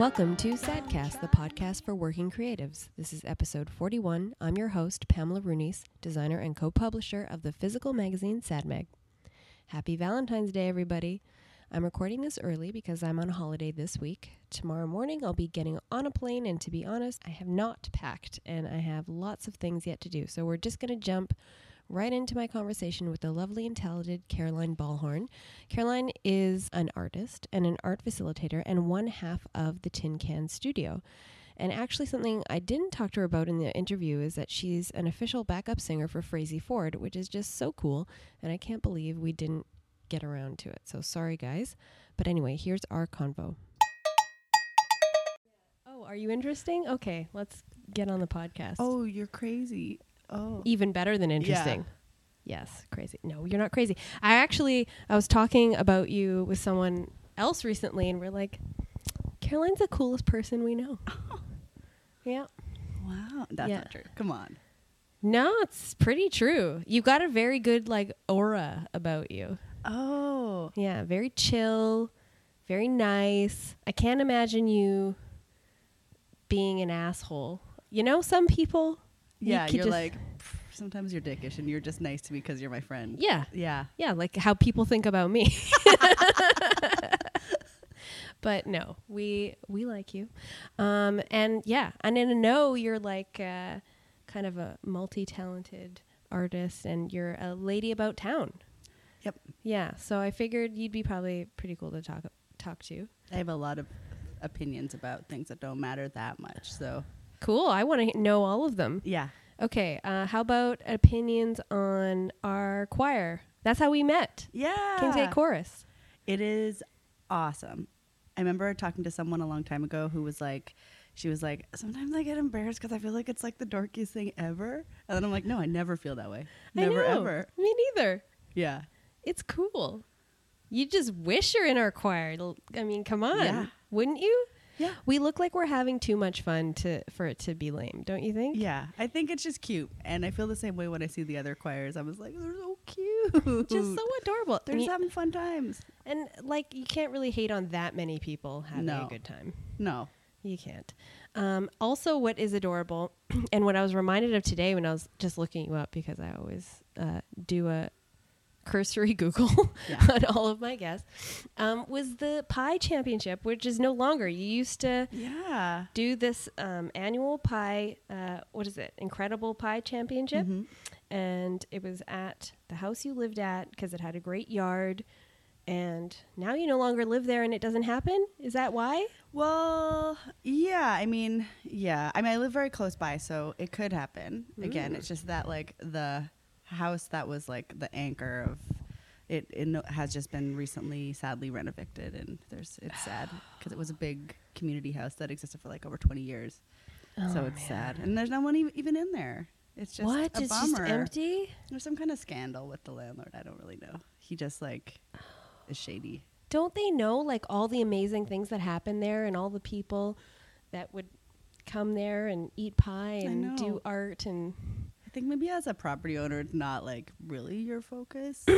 Welcome to Sadcast, the podcast for working creatives. This is episode 41. I'm your host, Pamela Rounis, designer and co publisher of the physical magazine SadMag. Happy Valentine's Day, everybody. I'm recording this early because I'm on holiday this week. Tomorrow morning, I'll be getting on a plane, and to be honest, I have not packed and I have lots of things yet to do. So we're just going to jump right into my conversation with the lovely and talented Caroline Ballhorn. Caroline is an artist and an art facilitator and one half of the Tin Can Studio. And actually, something I didn't talk to her about in the interview is that she's an official backup singer for Frazey Ford, which is just so cool. And I can't believe we didn't get around to it. So sorry, guys. But anyway, here's our convo. Oh, are you interesting? Okay, let's get on the podcast. Oh, you're crazy. Oh. even better than interesting. Yes, crazy. No, you're not crazy. I actually I was talking about you with someone else recently and we're like Caroline's the coolest person we know. yeah. Wow. That's Yeah. not true. Come on. No, it's pretty true. You've got a very good like aura about you. Oh. Yeah, very chill, very nice. I can't imagine you being an asshole. You know, some people you Yeah, you're just- like, sometimes you're dickish and you're just nice to me because you're my friend. Yeah. Yeah. Yeah, like how people think about me. but no, we we like you. Um and yeah, and in a no, you're like uh kind of a multi-talented artist and you're a lady about town. Yep. Yeah, so I figured you'd be probably pretty cool to talk talk to. I have a lot of opinions about things that don't matter that much. So, Cool. I want to know all of them. yeah. Okay, uh how about opinions on our choir? That's how we met. Yeah. Kingsgate Chorus. It is awesome. I remember talking to someone a long time ago who was like, she was like, sometimes I get embarrassed because I feel like it's like the dorkiest thing ever. And then I'm like, no, I never feel that way. I Never know. ever. Me neither. Yeah. It's cool. You just wish you're in our choir. I mean, come on. Yeah. Wouldn't you? Yeah. We look like we're having too much fun to for it to be lame, don't you think? Yeah, I think it's just cute, and I feel the same way when I see the other choirs. I was like, they're so cute, Just so adorable. they're and, just having fun times. and like you can't really hate on that many people having a good time. No, You can't. Um, also, what is adorable, and what I was reminded of today when I was just looking you up because I always uh, do a cursory Google Yeah. on all of my guests, um, was the Pie Championship, which is no longer. You used to yeah, do this um, annual pie, uh, what is it, Incredible Pie Championship, Mhm. and it was at the house you lived at because it had a great yard. And now you no longer live there, and it doesn't happen. Is that why? Well, yeah. I mean, yeah. I mean, I live very close by, so it could happen. Again, Mm. it's just that like the house that was like the anchor of it, it no- has just been recently sadly renovated, and there's it's sad because it was a big community house that existed for like over 20 years. oh so it's sad, and there's no one e- even in there. It's just what? a It's bummer. just empty. There's some kind of scandal with the landlord. I don't really know. He just like is shady. Don't they know like all the amazing things that happen there and all the people that would come there and eat pie and do art and I think maybe as a property owner, it's not like really your focus.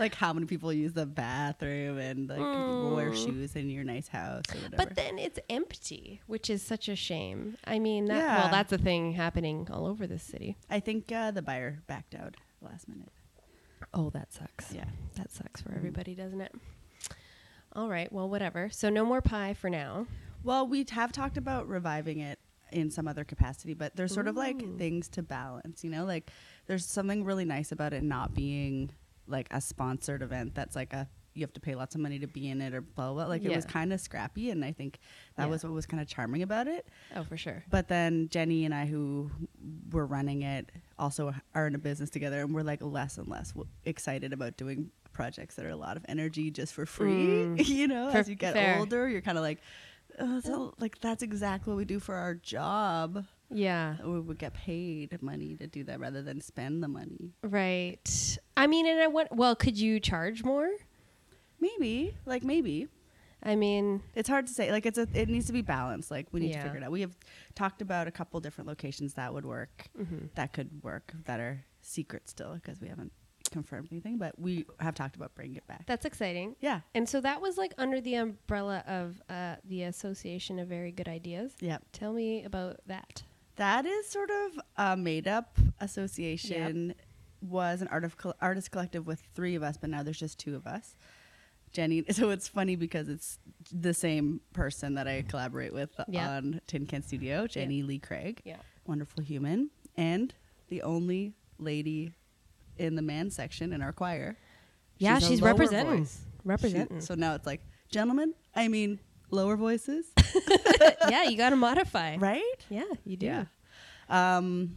like how many people use the bathroom and like wear Mm. shoes in your nice house or whatever. but then it's empty, which is such a shame. I mean, that, Yeah. well, that's a thing happening all over this city. I think uh, the buyer backed out last minute. Oh, that sucks. Yeah. That sucks for Mhm. everybody, doesn't it? All right, well, whatever. So no more pie for now. Well, we have talked about reviving it in some other capacity, but there's sort of like things to balance, you know? Like there's something really nice about it not being like a sponsored event that's like a you have to pay lots of money to be in it or blah blah. Like it was kind of scrappy and I think that Yeah. was what was kind of charming about it. Oh, for sure. But then Jenny and I, who were running it, also are in a business together, and we're like less and less w- excited about doing projects that are a lot of energy just for free. Mm. you know, For- as you get fair. older, you're kind of like, oh, so, like that's exactly what we do for our job. Yeah. We would get paid money to do that rather than spend the money. Right. I mean, and I went, well, could you charge more? Maybe, like maybe. I mean, It's hard to say. Like it's a, it needs to be balanced. Like we need Yeah. to figure it out. We have talked about a couple different locations that would work. mhm. that could work that are secret still because we haven't confirmed anything, but we have talked about bringing it back. That's exciting. yeah. And so that was like under the umbrella of uh, the Association of Very Good Ideas. Yeah. Tell me about that. That is sort of a made up association. Was an art of col- artist collective with three of us, but now there's just two of us. Jenny. So it's funny because it's the same person that I collaborate with Yeah. on Tin Can Studio, Jenny Lee Craig, Yeah. wonderful human, and the only lady in the man section in our choir. Yeah, she's lower representing. voice. Representing. She- so now it's like, gentlemen, I mean, lower voices, yeah, you got to modify. right? Yeah, you do. Yeah. Um,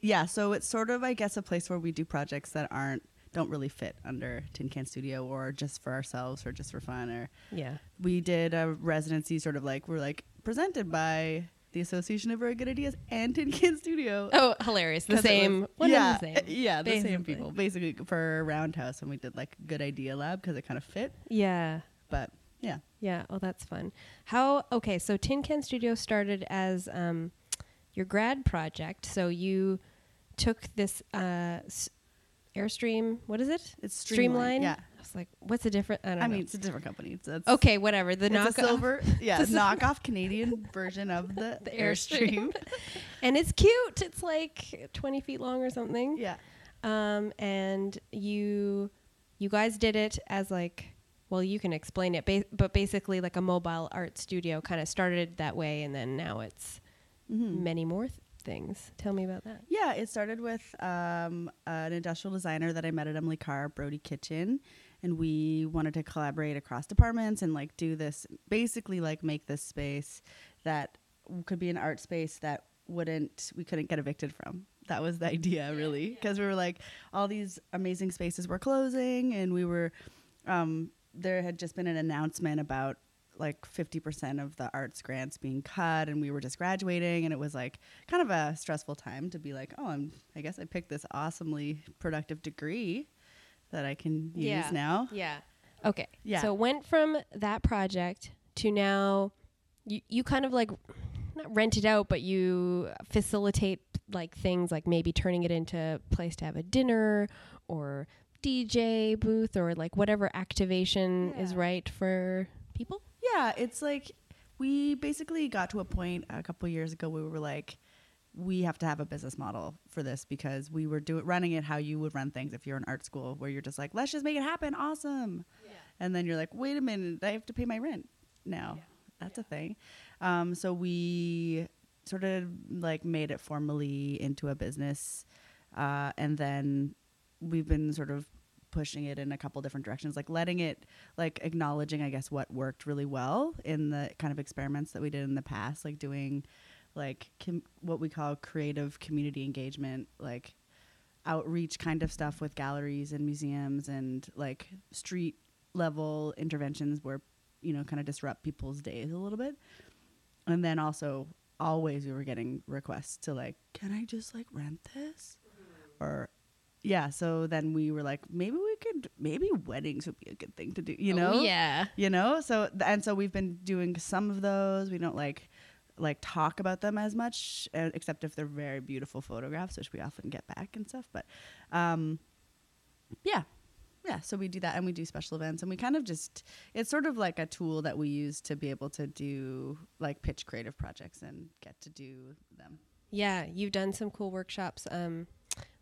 yeah. So it's sort of, I guess, a place where we do projects that aren't don't really fit under Tin Can Studio or just for ourselves or just for fun. Or Yeah. we did a residency, sort of like we're like presented by the Association of Very Good Ideas and Tin Can Studio. Oh, hilarious. The same. was- one yeah, the same. yeah, the same people. Basically, for Roundhouse, when we did like Good Idea Lab because it kind of fit. Yeah. But yeah, Yeah. Oh, that's fun. How? Okay, so Tin Can Studio started as um, your grad project. So you took this uh, s- Airstream. What is it? it's Streamline. streamlined. Yeah, I was like, what's the difference? I don't I know. mean it's a different company. It's, it's okay, whatever. The it's knock a silver, yeah, knockoff Canadian version of the, The Airstream. and it's cute. It's like 20 feet long or something. yeah, Um, and you, you guys did it as like, well, you can explain it, ba- but basically like a mobile art studio kind of started that way, and then now it's Mhm. many more th- things. Tell me about that. Yeah, it started with um, an industrial designer that I met at Emily Carr, Brody Kitchen, and we wanted to collaborate across departments and like do this, basically like make this space that could be an art space that wouldn't we couldn't get evicted from. That was the idea, really, because we were like all these amazing spaces were closing, and we were um, there had just been an announcement about like 50% of the arts grants being cut and we were just graduating and it was like kind of a stressful time to be like oh I'm, i guess i picked this awesomely productive degree that i can use Yeah. now Yeah. Okay. Yeah. So it went from that project to now you, you kind of like not rent it out, but you facilitate like things like maybe turning it into a place to have a dinner or DJ booth or like whatever activation is right for people. yeah it's like we basically got to a point a couple years ago where we were like we have to have a business model for this because we were doing running it how you would run things if you're in art school where you're just like let's just make it happen. Awesome. And then you're like wait a minute. I have to pay my rent now. That's a thing. Um, so we sort of like made it formally into a business uh, and then we've been sort of pushing it in a couple different directions like letting it like acknowledging i guess what worked really well in the kind of experiments that we did in the past like doing like com- what we call creative community engagement like outreach kind of stuff with galleries and museums and like street level interventions where you know kind of disrupt people's days a little bit. And then also always we were getting requests to like can i just like rent this? Or yeah so then we were like maybe we could maybe weddings would be a good thing to do you oh, know? Oh, yeah. you know? So th- and so we've been doing some of those. We don't like like talk about them as much uh, except if they're very beautiful photographs which we often get back and stuff but um yeah yeah so we do that and we do special events and we kind of just it's sort of like a tool that we use to be able to do like pitch creative projects and get to do them Yeah, you've done some cool workshops. Um,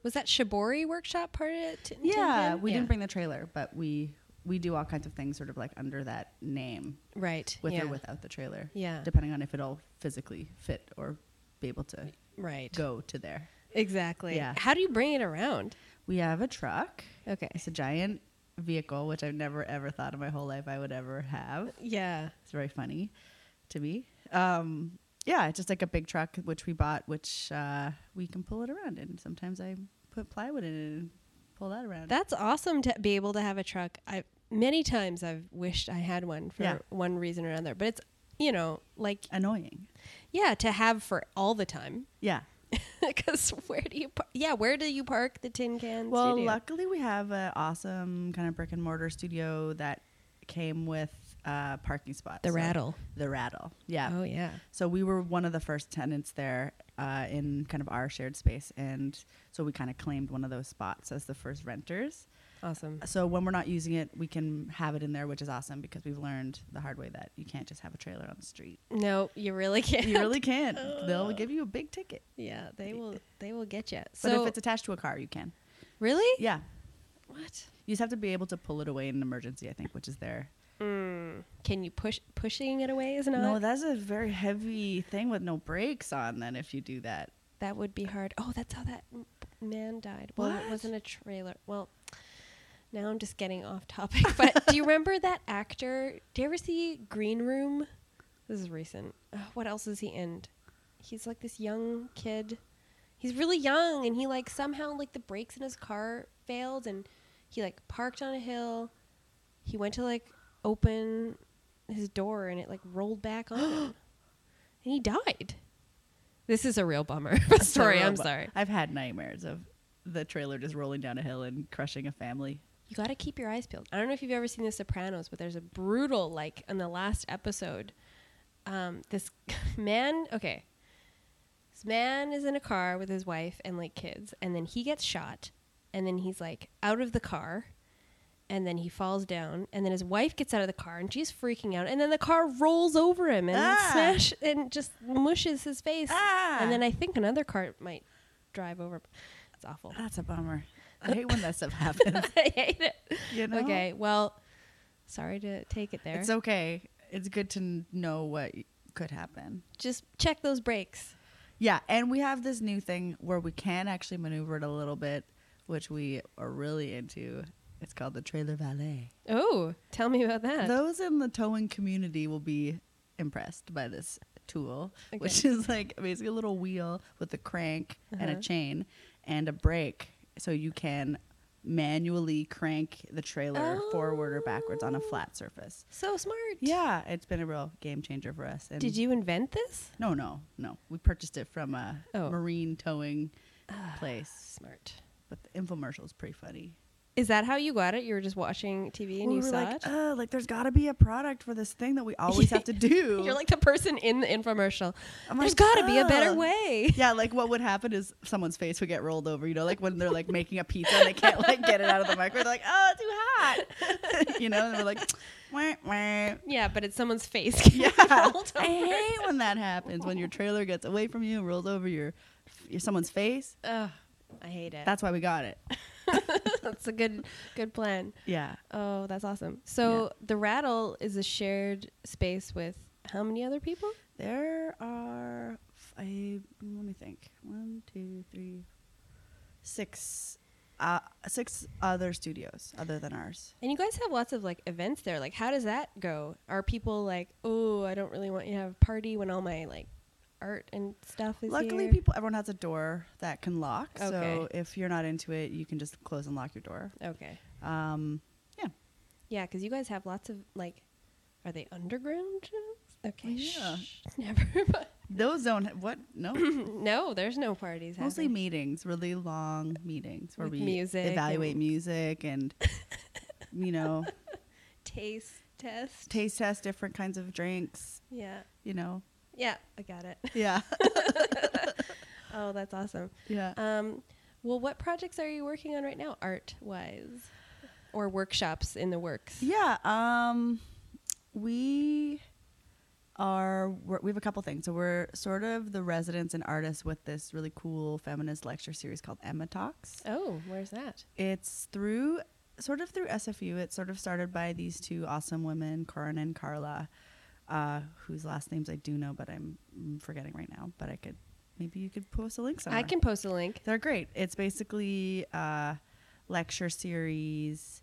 was that Shibori workshop part of it? Yeah we didn't bring the trailer but we we do all kinds of things sort of like under that name right with yeah. or without the trailer Yeah, depending on if it'll physically fit or be able to right. go to there. Exactly. Yeah. How do you bring it around? We have a truck. Okay. It's a giant vehicle, which I've never ever thought in my whole life I would ever have. Yeah. It's very funny to me. Um, yeah, it's just like a big truck which we bought, which uh, we can pull it around in. Sometimes I put plywood in it and pull that around. That's awesome to be able to have a truck. I many times I've wished I had one for Yeah. one reason or another, but it's you know like Annoying. yeah to have for all the time Yeah. because where do you par- yeah where do you park the tin cans? Well, studio? luckily we have an awesome kind of brick and mortar studio that came with uh, parking spot. The So- rattle. The rattle. Yeah. Oh yeah. So we were one of the first tenants there uh, in kind of our shared space, and so we kind of claimed one of those spots as the first renters. Awesome. So when we're not using it, we can have it in there, which is awesome because we've learned the hard way that you can't just have a trailer on the street. No, you really can't. You really can't. They'll give you a big ticket. Yeah, they will. They will get you. But So if it's attached to a car, you can. really Yeah. what? You just have to be able to pull it away in an emergency, I think, which is there. Mm. Can you push pushing it away? Is not. No, that's a very heavy thing with no brakes on. Then if you do that, that would be hard. Oh, that's how that m- man died. Well, it wasn't a trailer. Well, now I'm just getting off topic. But do you remember that actor? Do you ever see Green Room? This is recent. Uh, what else is he in? He's like this young kid. He's really young, and he like somehow like the brakes in his car failed, and he like parked on a hill. He went to like open his door, and it like rolled back on him, and he died. This is a real bummer story. I'm So, sorry. I've had nightmares of the trailer just rolling down a hill and crushing a family. You got to keep your eyes peeled. I don't know if you've ever seen The Sopranos, but there's a brutal, like, in the last episode, um, this man, okay, this man is in a car with his wife and, like, kids, and then he gets shot, and then he's, like, out of the car, and then he falls down, and then his wife gets out of the car, and she's freaking out, and then the car rolls over him and Ah. smash, and just mushes his face. Ah. And then I think another car might drive over. It's awful. That's a bummer. I hate when that stuff happens. I hate it. You know? Okay, well, sorry to take it there. It's okay. It's good to know what could happen. Just check those brakes. Yeah, and we have this new thing where we can actually maneuver it a little bit, which we are really into. It's called the trailer valet. Oh, tell me about that. Those in the towing community will be impressed by this tool, which is like basically a little wheel with a crank and a Uh-huh. chain and a brake, so you can manually crank the trailer forward or backwards on a flat surface. so smart. Yeah, it's been a real game changer for us. And Did you invent this? No, no, no. We purchased it from a Oh. marine towing place, Smart. but the infomercial is pretty funny. Is that how you got it? You were just watching TV and we you were saw like, it? uh, like there's got to be a product for this thing that we always have to do. You're like the person in the infomercial. I'm There's like, got to be a better way. yeah, like what would happen is someone's face would get rolled over. You know, like when they're like making a pizza and they can't like get it out of the microwave. They're like, oh, too hot. you know, and they're like, wah, wah. Yeah, but it's someone's face. yeah. rolled I hate when that happens. When your trailer gets away from you, and rolls over your, your someone's face. Ugh, I hate it. That's why we got it. That's a good good plan. Yeah. Oh, that's awesome. So the rattle is a shared space with how many other people? There are, f- I let me think, one, two, three, six, uh, six other studios other than ours. And you guys have lots of like events there. Like, how does that go? Are people like, oh, I don't really want you to have a party when all my like art and stuff is Luckily, here? people, everyone has a door that can lock. So if you're not into it, you can just close and lock your door. Okay. Um, yeah. Yeah, because you guys have lots of like, are they underground? shows? Okay. Yeah. shh, Never. Those don't. ha- What? No. no, there's no parties. Mostly happening. meetings, really long meetings where With we music evaluate and- music and, you know, taste test. taste test different kinds of drinks. Yeah. You know. Yeah, I got it. Yeah. Oh, that's awesome. yeah. Um, well, what projects are you working on right now, art wise, or workshops in the works? Yeah, um, we are we have a couple things. So we're sort of the residents and artists with this really cool feminist lecture series called Emma Talks. Oh, where's that? It's through sort of through SFU. It's sort of started by these two awesome women, Corin and Carla, uh, whose last names I do know, but I'm mm, forgetting right now. But I could maybe you could post a link somewhere. I can post a link. They're great. It's basically a lecture series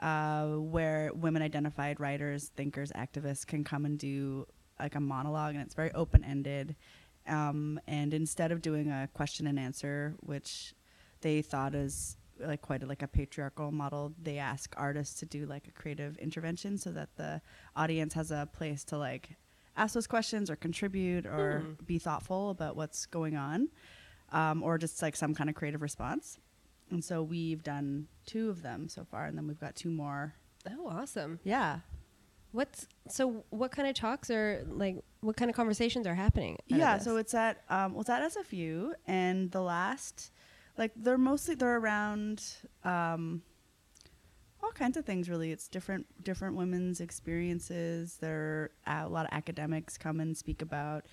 uh, where women identified writers, thinkers, activists can come and do like a monologue, and it's very open ended. Um, and instead of doing a question and answer, which they thought is like quite a, like a patriarchal model, they ask artists to do like a creative intervention so that the audience has a place to like ask those questions or contribute or Hmm. be thoughtful about what's going on um, or just like some kind of creative response. And so we've done two of them so far, and then we've got two more. Oh, awesome. Yeah, What's so? What kind of talks are like? What kind of conversations are happening? yeah so it's at um well it's at sfu and the last like they're mostly they're around um all kinds of things really it's different different women's experiences there are a lot of academics come and speak about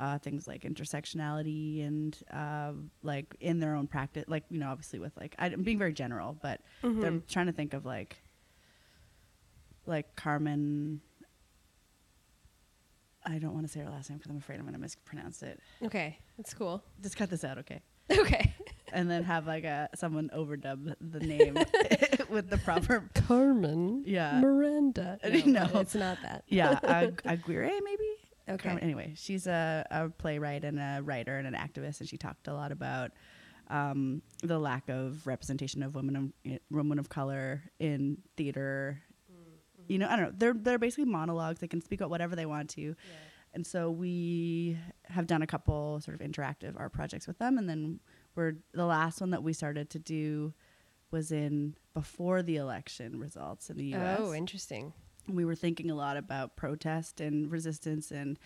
uh, things like intersectionality and uh, like in their own practice like you know obviously with like i'm being very general but Mhm. i'm trying to think of like like carmen i don't want to say her last name because i'm afraid i'm going to mispronounce it okay, that's cool. just cut this out, okay? Okay, And then have like a someone overdub the name with the proper. Carmen. Yeah. Miranda. No. it's not that. Yeah, Ag- Aguirre maybe. Okay. Carmen- Anyway, she's a, a playwright and a writer and an activist, and she talked a lot about um, the lack of representation of women of eh, women of color in theater. Mm, mm-hmm. You know, I don't know. They're they're basically monologues. They can speak about whatever they want to. And so we have done a couple sort of interactive art projects with them, and then we're the last one that we started to do was in before the election results in the U.S. Oh, interesting. we were thinking a lot about protest and resistance, and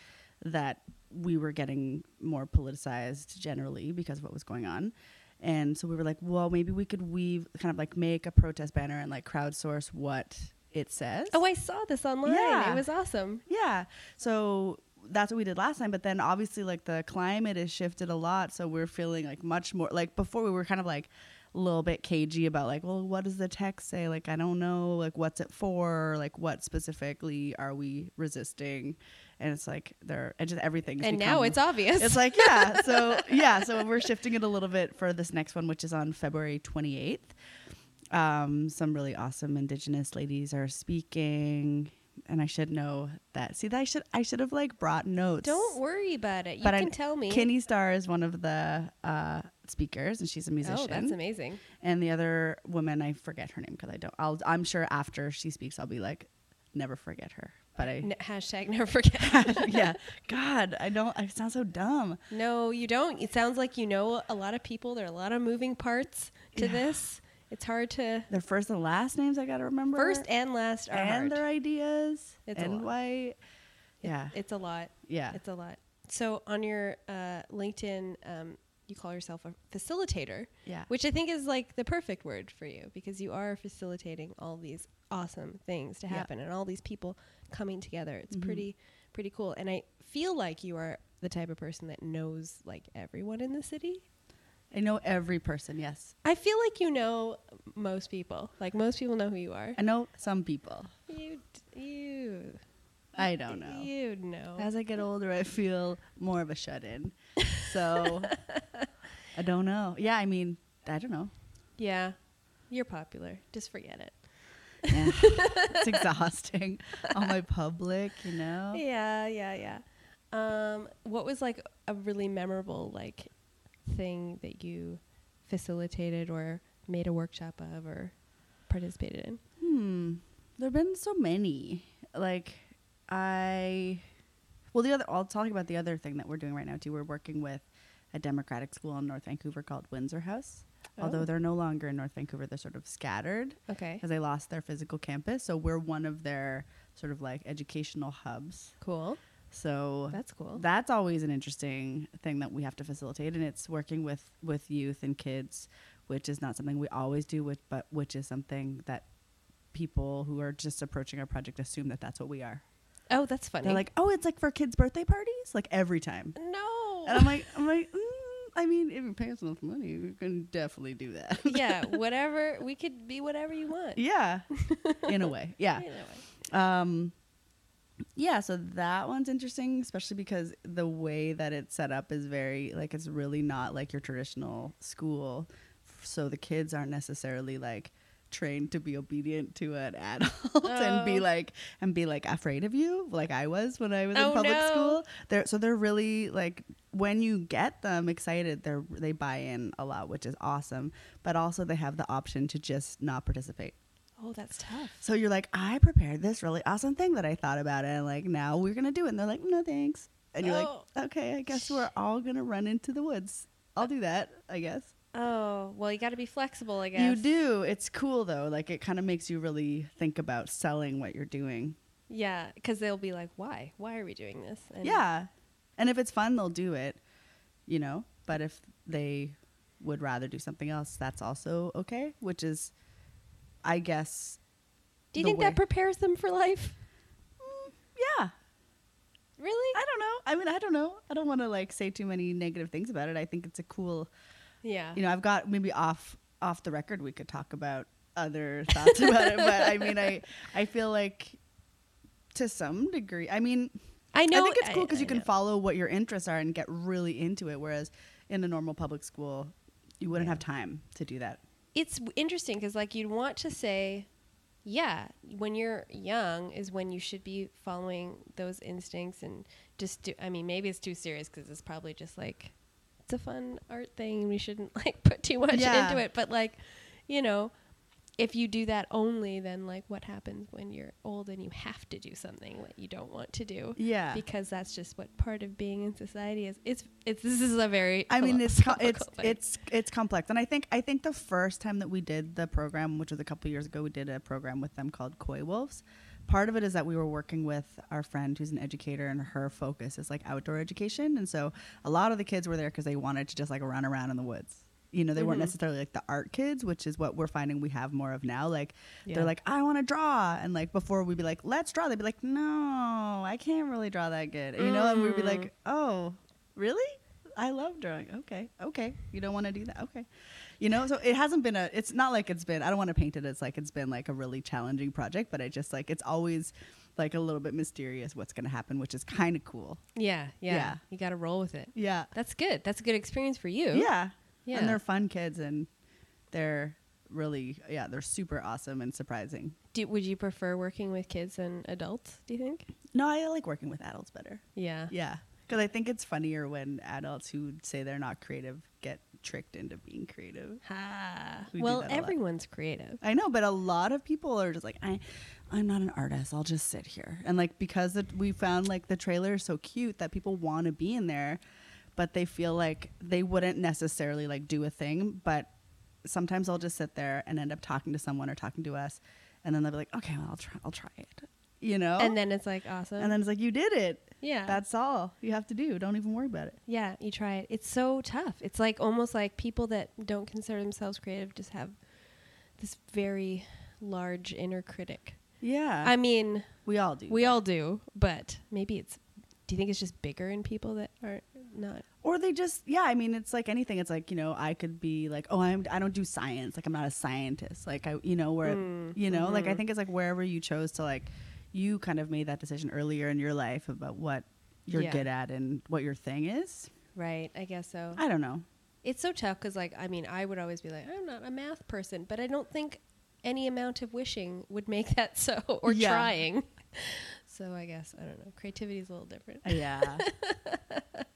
that we were getting more politicized generally because of what was going on. And so we were like, well, maybe we could weave, kind of like make a protest banner and like crowdsource what it says. Oh, I saw this online. Yeah. It was awesome. Yeah. So that's what we did last time. But then obviously, like the climate has shifted a lot. So we're feeling like much more like before we were kind of like a little bit cagey about like, well, what does the text say? Like, I don't know, like, what's it for? Like, what specifically are we resisting? And it's like there, and just everything. And now it's obvious. It's like yeah. So yeah. So we're shifting it a little bit for this next one, which is on February twenty eighth. Um, some really awesome Indigenous ladies are speaking, and I should know that. See, that I should I should have like brought notes. Don't worry about it. You But I- can tell me. Kinnie Starr is one of the uh, speakers, and she's a musician. oh, that's amazing. and the other woman, I forget her name because I don't. I'll, I'm sure after she speaks, I'll be like, never forget her. But I, N- hashtag never forget. yeah, God, I don't. I sound so dumb. no, you don't. It sounds like you know a lot of people. There are a lot of moving parts to Yeah. this. It's hard to Their first and last names I gotta remember. first and last are and hard. their ideas. It's a and lot. why? Yeah, it's a lot. yeah. It's a lot. So on your uh, LinkedIn, um, you call yourself a facilitator, yeah. which I think is like the perfect word for you because you are facilitating all these awesome things to Yeah. happen and all these people coming together. It's Mhm. pretty pretty cool. And I feel like you are the type of person that knows like everyone in the city. I know every person. Yes, I feel like you know most people. Like most people know who you are. I know some people. You d- you I don't know. You know. As I get older, I feel more of a shut in. So I don't know. Yeah, I mean, I don't know. yeah. You're popular. Just forget it. Yeah. it's exhausting. All my public, you know. Yeah, yeah, yeah. Um, what was like a really memorable like thing that you facilitated or made a workshop of or participated in? Hmm. There've been so many. Like I well the other I'll talk about the other thing that we're doing right now too. We're working with a democratic school in North Vancouver called Windsor House. Although Oh. they're no longer in North Vancouver, they're sort of scattered Okay. because they lost their physical campus. So we're one of their sort of like educational hubs. Cool. So That's cool. that's always an interesting thing that we have to facilitate and it's working with with youth and kids which is not something we always do with but which is something that people who are just approaching our project assume that that's what we are oh, that's funny. they're like oh it's like for kids birthday parties like every time no. and i'm like i'm like mm, i mean if you pay us enough money we can definitely do that yeah, whatever. We could be whatever you want. yeah in a way yeah Anyway. Um, yeah, so that one's interesting, especially because the way that it's set up is very like it's really not like your traditional school. So the kids aren't necessarily like trained to be obedient to an adult and be Oh. like and be like afraid of you like I was when I was in Oh, public no. school. They're so they're really like when you get them excited, they're they buy in a lot, which is awesome. But also they have the option to just not participate. Oh, that's tough. So you're like, I prepared this really awesome thing that I thought about, it, and like now we're gonna do it. And they're like, no thanks. And you're Oh. like, okay, I guess we're all gonna run into the woods. I'll do that, I guess. Oh, well, you got to be flexible, I guess. You do. It's cool though. Like it kind of makes you really think about selling what you're doing. Yeah, because they'll be like, "Why? Why are we doing this?" And yeah. And if it's fun, they'll do it, you know? But if they would rather do something else, that's also okay, which is, I guess, Do you think way- that prepares them for life? Mm, yeah. Really? I don't know. I mean, I don't know. I don't want to like say too many negative things about it. I think it's a cool, yeah. you know, I've got maybe off off the record we could talk about other thoughts about it, but I mean, I I feel like to some degree, I mean, I know. I think it's cool because you can know. follow what your interests are and get really into it. Whereas in a normal public school, you wouldn't Yeah. have time to do that. It's interesting because like you'd want to say yeah when you're young is when you should be following those instincts and just do i mean maybe it's too serious because it's probably just like it's a fun art thing and we shouldn't like put too much Yeah. into it but like you know if you do that only then like what happens when you're old and you have to do something that you don't want to do Yeah. because that's just what part of being in society is it's it's this is a very I mean, it's co- it's thing. it's it's complex, and I think I think the first time that we did the program, which was a couple years ago, we did a program with them called Koi Wolves. Part of it is that we were working with our friend who's an educator, and her focus is like outdoor education, and so a lot of the kids were there because they wanted to just like run around in the woods. You know, they weren't Mhm. necessarily like the art kids, which is what we're finding we have more of now. Like Yeah. they're like, I want to draw, and like before we'd be like, let's draw. They'd be like, No, I can't really draw that good. You know, and we'd be Mm. like, Oh, really? I love drawing. Okay, okay. You don't want to do that. Okay. You know, so it hasn't been a. It's not like it's been. I don't want to paint it as like it's been like a really challenging project, but I just like it's always like a little bit mysterious what's going to happen, which is kind of cool. Yeah, yeah. Yeah. You got to roll with it. Yeah. That's good. That's a good experience for you. Yeah. Yeah. And they're fun kids, and they're really yeah they're super awesome and surprising. Do, would you prefer working with kids than adults, do you think? No, I like working with adults better. Yeah. Yeah. Because I think it's funnier when adults who say they're not creative get tricked into being creative. Ha. We well, everyone's creative. I know, but a lot of people are just like, I, I'm not an artist. I'll just sit here. And like because the, we found like the trailer is so cute that people want to be in there, but they feel like they wouldn't necessarily like do a thing. But sometimes I'll just sit there and end up talking to someone or talking to us, and then they'll be like, okay, well, I'll try. I'll try it. You know. And then it's like awesome. and then it's like you did it. yeah. That's all you have to do. Don't even worry about it. yeah, you try it. It's so tough. It's like almost like people that don't consider themselves creative just have this very large inner critic. Yeah. I mean, we all do. we that. all do, but maybe it's do you think it's just bigger in people that are not or they just yeah i mean it's like anything it's like you know i could be like oh i'm i don't do science like i'm not a scientist like i you know where Mm, you know like i mhm. think it's like wherever you chose to like you kind of made that decision earlier in your life about what you're Yeah. good at and what your thing is right? I guess so. i don't know It's so tough because, like, I mean, I would always be like, I'm not a math person, but I don't think any amount of wishing would make that so, or Yeah. trying. So I guess I don't know. Creativity is a little different. yeah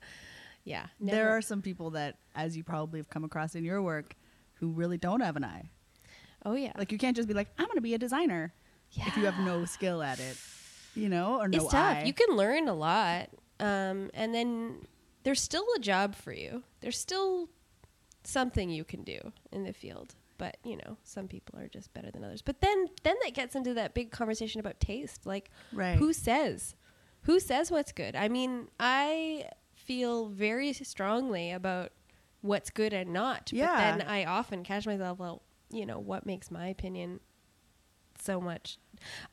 Yeah, there are some people that as you probably have come across in your work who really don't have an eye Oh yeah, like you can't just be like i'm gonna be a designer yeah. if you have no skill at it you know or no it's tough. eye You can learn a lot, um, and then there's still a job for you. There's still something you can do in the field. But you know, some people are just better than others. But then, then that gets into that big conversation about taste. Like, right who says who says what's good i mean i feel very strongly about what's good and not Yeah. but then i often catch myself well you know what makes my opinion so much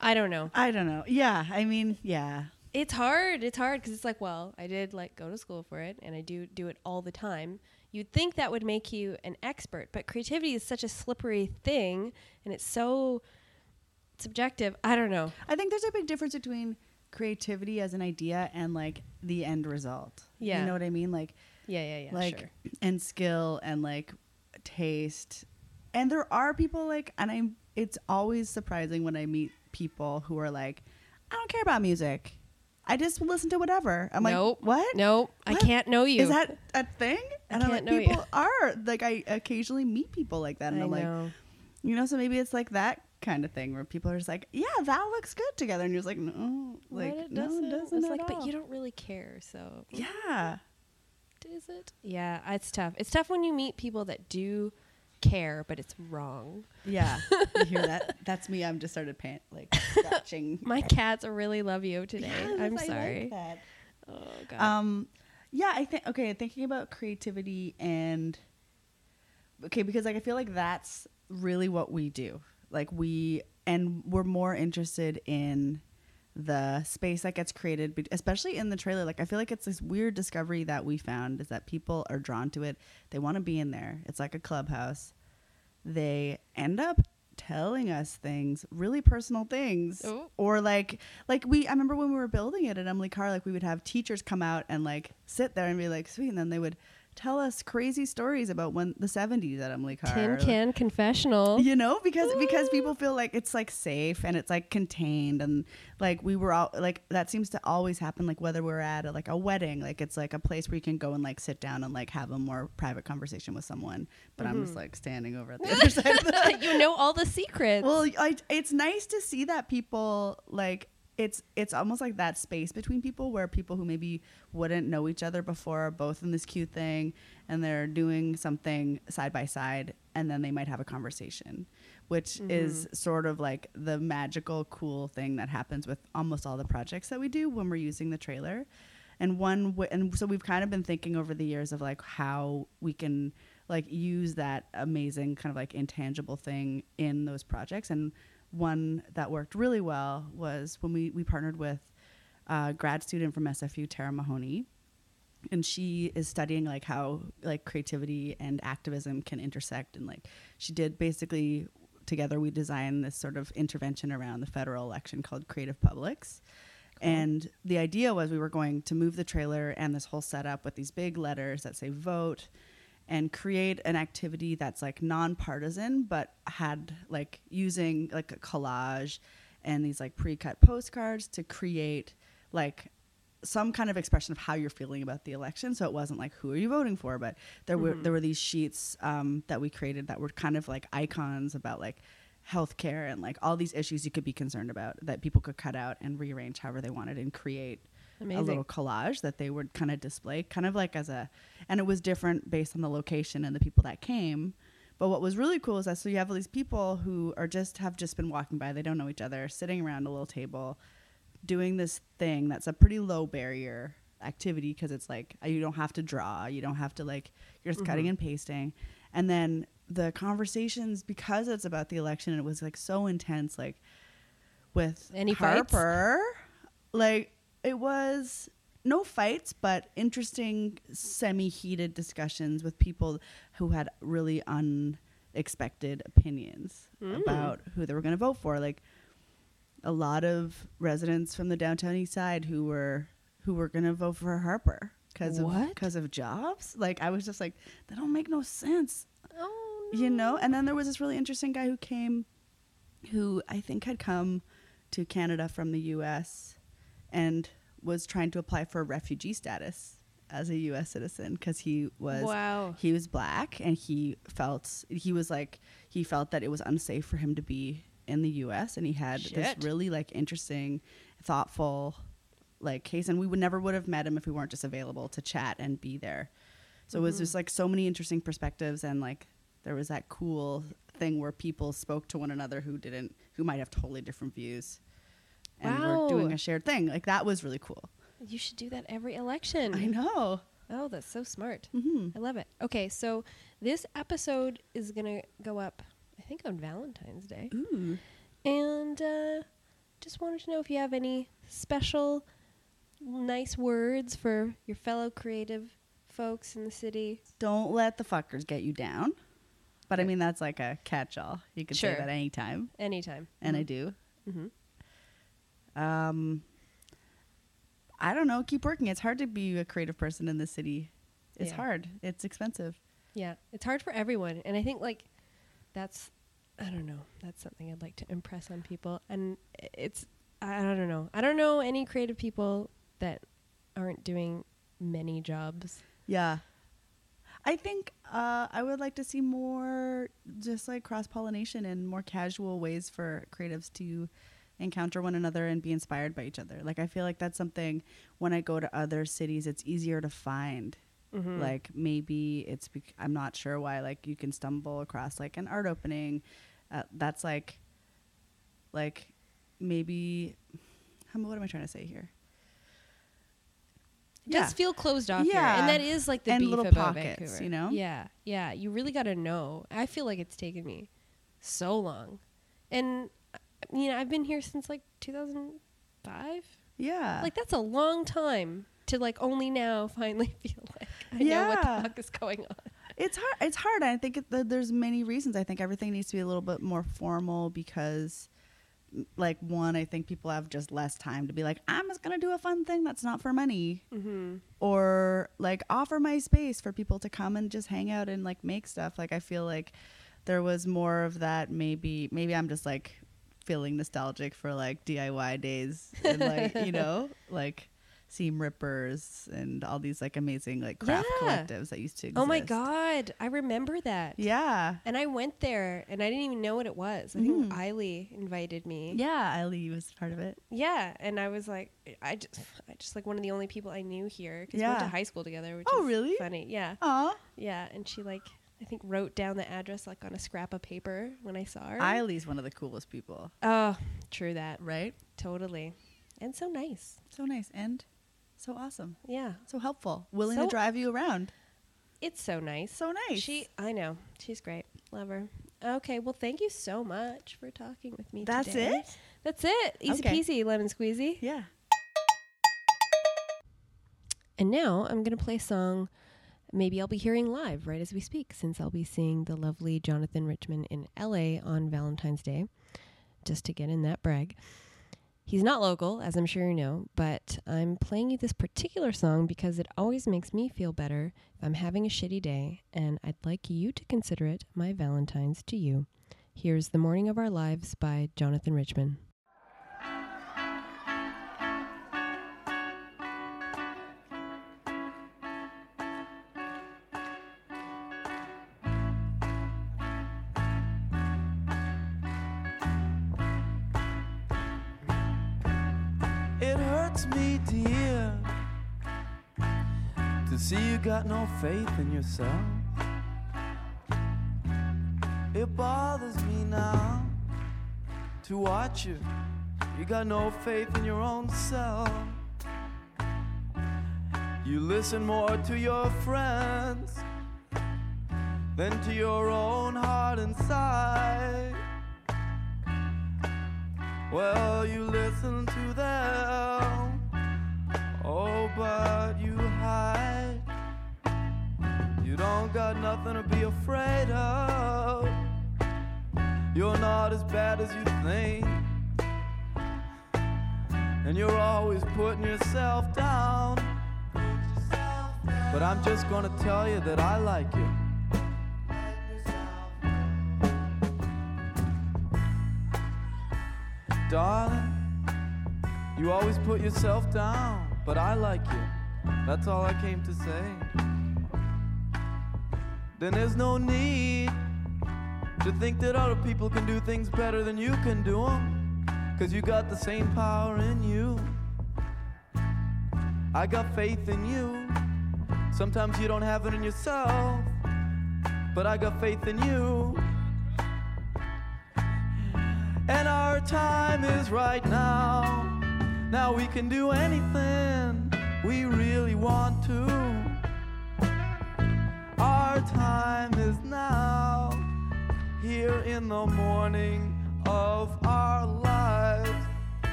i don't know I don't know. Yeah, I mean, yeah. it's hard it's hard because it's like well i did like go to school for it and i do do it all the time you'd think that would make you an expert but creativity is such a slippery thing and it's so subjective i don't know I think there's a big difference between creativity as an idea and like the end result. Yeah. You know what I mean? Like yeah yeah yeah like sure. and skill and like taste. And there are people like and I'm it's always surprising when I meet people who are like, I don't care about music. I just listen to whatever. I'm Nope. like, what? no i can't know you Is that a thing? And I'm can't like, know you. people are like, I occasionally meet people like that, and I I'm like, you know, so maybe it's like that kind of thing where people are just like, yeah, that looks good together, and you're like, no, like, it no, doesn't. it doesn't It's like, all. but you don't really care, so yeah, is it? Yeah, it's tough. It's tough when you meet people that do care, but it's wrong. Yeah, you hear that? That's me. I'm just started pant like scratching. My cats really love you today. Yes, I'm I like sorry. that. oh god. Um, yeah, I think okay. Thinking about creativity and okay, because like I feel like that's really what we do. Like we and we're more interested in the space that gets created, especially in the trailer. Like I feel like it's this weird discovery that we found is that people are drawn to it. They want to be in there. It's like a clubhouse. They end up telling us things, really personal things, Oh. or like like we. I remember when we were building it at Emily Carr, like we would have teachers come out and like sit there and be like, "Sweet," and then they would tell us crazy stories about when the 70s at Emily Carr. Tin Like, can confessional. you know because because people feel like it's like safe and it's like contained and like we were all like that seems to always happen like whether we're at a, like a wedding like it's like a place where you can go and like sit down and like have a more private conversation with someone but i'm just mm-hmm. like standing over at the other side of the you know all the secrets. well I, it's nice to see that people like it's it's almost like that space between people where people who maybe wouldn't know each other before are both in this cute thing and they're doing something side by side and then they might have a conversation which mm-hmm. is sort of like the magical cool thing that happens with almost all the projects that we do when we're using the trailer. And one w- and so we've kind of been thinking over the years of like how we can like use that amazing kind of like intangible thing in those projects. And one that worked really well was when we we partnered with a grad student from SFU Tara Mahoney. And she is studying like how like creativity and activism can intersect. And like she did basically together we designed this sort of intervention around the federal election called creative publics. And the idea was we were going to move the trailer and this whole setup with these big letters that say vote and create an activity that's like nonpartisan but had like using like a collage and these like pre-cut postcards to create like some kind of expression of how you're feeling about the election. So it wasn't like who are you voting for, but there were there were these sheets um, that we created that were kind of like icons about like healthcare and like all these issues you could be concerned about that people could cut out and rearrange however they wanted and create Amazing. a little collage that they would kind of display, kind of like as a, and it was different based on the location and the people that came. But what was really cool is that so you have all these people who are just have just been walking by, they don't know each other, sitting around a little table, doing this thing that's a pretty low barrier activity because it's like uh, you don't have to draw, you don't have to like you're just cutting and pasting, and then the conversations because it's about the election it was like so intense, like with Any fights? Harper, like it was no fights, but interesting semi-heated discussions with people who had really unexpected opinions Mm. about who they were going to vote for. Like a lot of residents from the downtown east side who were who were going to vote for Harper because of because of jobs. Like I was just like that don't make no sense Oh, you know and then there was this really interesting guy who came who i think had come to canada from the us and was trying to apply for refugee status as a us citizen because he was Wow. he was black and he felt he was like he felt that it was unsafe for him to be in the us and he had Shit. this really like interesting thoughtful like case and we would never would have met him if we weren't just available to chat and be there so it was mm-hmm. just like so many interesting perspectives and like there was that cool thing where people spoke to one another who didn't who might have totally different views and were doing a shared thing like that was really cool You should do that every election. i know Oh, that's so smart. hmm I love it. Okay, so this episode is gonna go up, I think, on Valentine's Day, ooh and uh, just wanted to know if you have any special, nice words for your fellow creative folks in the city. don't let the fuckers get you down but i mean that's like a catch-all you can Sure. say that anytime Anytime. and i do Mm-hmm. Um i don't know keep working it's hard to be a creative person in the city it's Yeah. hard it's expensive Yeah, it's hard for everyone, and I think like that's I don't know. That's something I'd like to impress on people, and it's I don't know. I don't know any creative people that aren't doing many jobs. Yeah. I think uh, I would like to see more just like cross pollination and more casual ways for creatives to encounter one another and be inspired by each other. Like, I feel like that's something when I go to other cities, it's easier to find Mhm. Like maybe it's bec- I'm not sure why like you can stumble across like an art opening uh, that's like like maybe how, what am I trying to say here? It does feel closed off here, Yeah. and that is like the And beef little about pockets, Vancouver. you know? Yeah, yeah. You really got to know. I feel like it's taken me so long, and you know I've been here since like 2005. yeah. Like that's a long time to like only now finally feel like I know what the fuck is going on. it's hard it's hard i think it, th- there's many reasons i think everything needs to be a little bit more formal because like one i think people have just less time to be like i'm just gonna do a fun thing that's not for money Mm-hmm. or like offer my space for people to come and just hang out and like make stuff like i feel like there was more of that maybe maybe i'm just like feeling nostalgic for like diy days and like you know like seam rippers and all these like amazing like craft Yeah. collectives that used to exist. Oh my god, I remember that. yeah And I went there and I didn't even know what it was. I Mhm. think Eiley invited me. yeah Eileen was part of it Yeah, and I was like, I just, I just like one of the only people I knew here because we went to high school together. Which Oh, is really? Funny, yeah, oh yeah. And she like, I think wrote down the address like on a scrap of paper when I saw her. Eileen's one of the coolest people oh, true that, right totally, and so nice. so nice and so awesome Yeah, so helpful willing So- to drive you around it's so nice. so nice She, I know, she's great. Love her. Okay, well, thank you so much for talking with me. Today. That's today. it That's it. Easy Okay. peasy, lemon squeezy. yeah And now I'm going to play a song maybe I'll be hearing live right as we speak, since I'll be seeing the lovely Jonathan Richman in LA on Valentine's Day, just to get in that brag. He's not local, as I'm sure you know, but I'm playing you this particular song because it always makes me feel better if I'm having a shitty day, and I'd like you to consider it my Valentine's to you. Here's The Morning of Our Lives by Jonathan Richman. Got no faith in yourself. It bothers me now to watch you. You got no faith in your own self. You listen more to your friends than to your own heart inside. Well, you listen to them. Don't got nothing to be afraid of. You're not as bad as you think. And you're always putting yourself down. But I'm just gonna tell you that I like you. Darling, you always put yourself down, but I like you. That's all I came to say. Then there's no need to think that other people can do things better than you can do them. Cause you got the same power in you. I got faith in you. Sometimes you don't have it in yourself, but I got faith in you. And our time is right now. Now we can do anything we really want to. Our time is now, here in the morning of our lives.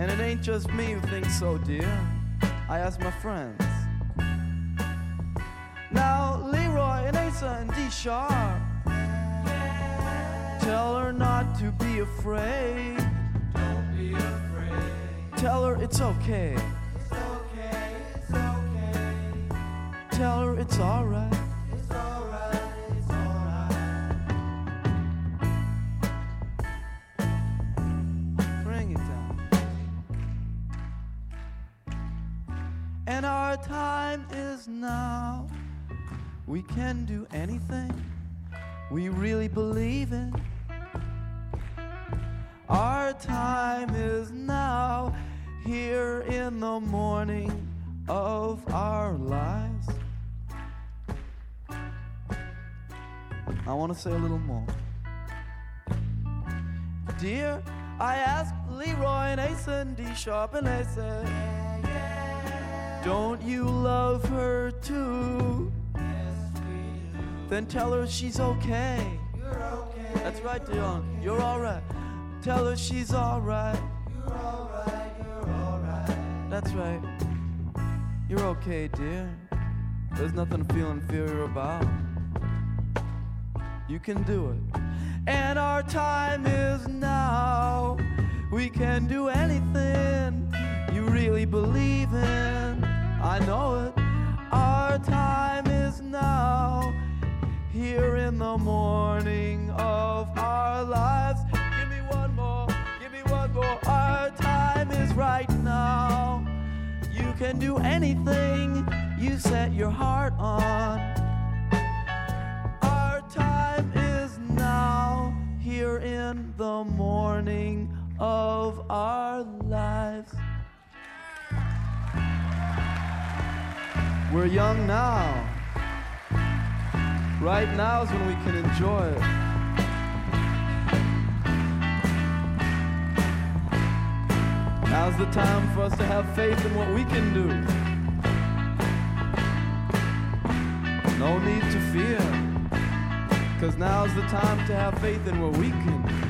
And it ain't just me who thinks so, dear. I asked my friends. Now, Leroy and Asa and D Sharpe. Tell her not to be afraid. Don't be afraid. Tell her. It's okay. Tell her it's alright. It's alright. It's alright. Bring it down. And our time is now. We can do anything we really believe in. Our time is now, here in the morning of our lives. I want to say a little more. Dear, I asked Leroy and Ace and D Sharpe, and they said, Don't you love her too? Yes, then tell her she's okay. You're okay That's right, Dion. You're alright. Tell her she's alright. You're alright, you're alright. That's right. You're okay, dear. There's nothing to feel inferior about. You can do it. And our time is now. We can do anything you really believe in. I know it. Our time is now. Here in the morning of our lives. Give me one more. Give me one more. Our time is right now. You can do anything you set your heart on. Here in the morning of our lives. We're young now. Right now is when we can enjoy it. Now's the time for us to have faith in what we can do. No need to fear, because now's the time to have faith in what we can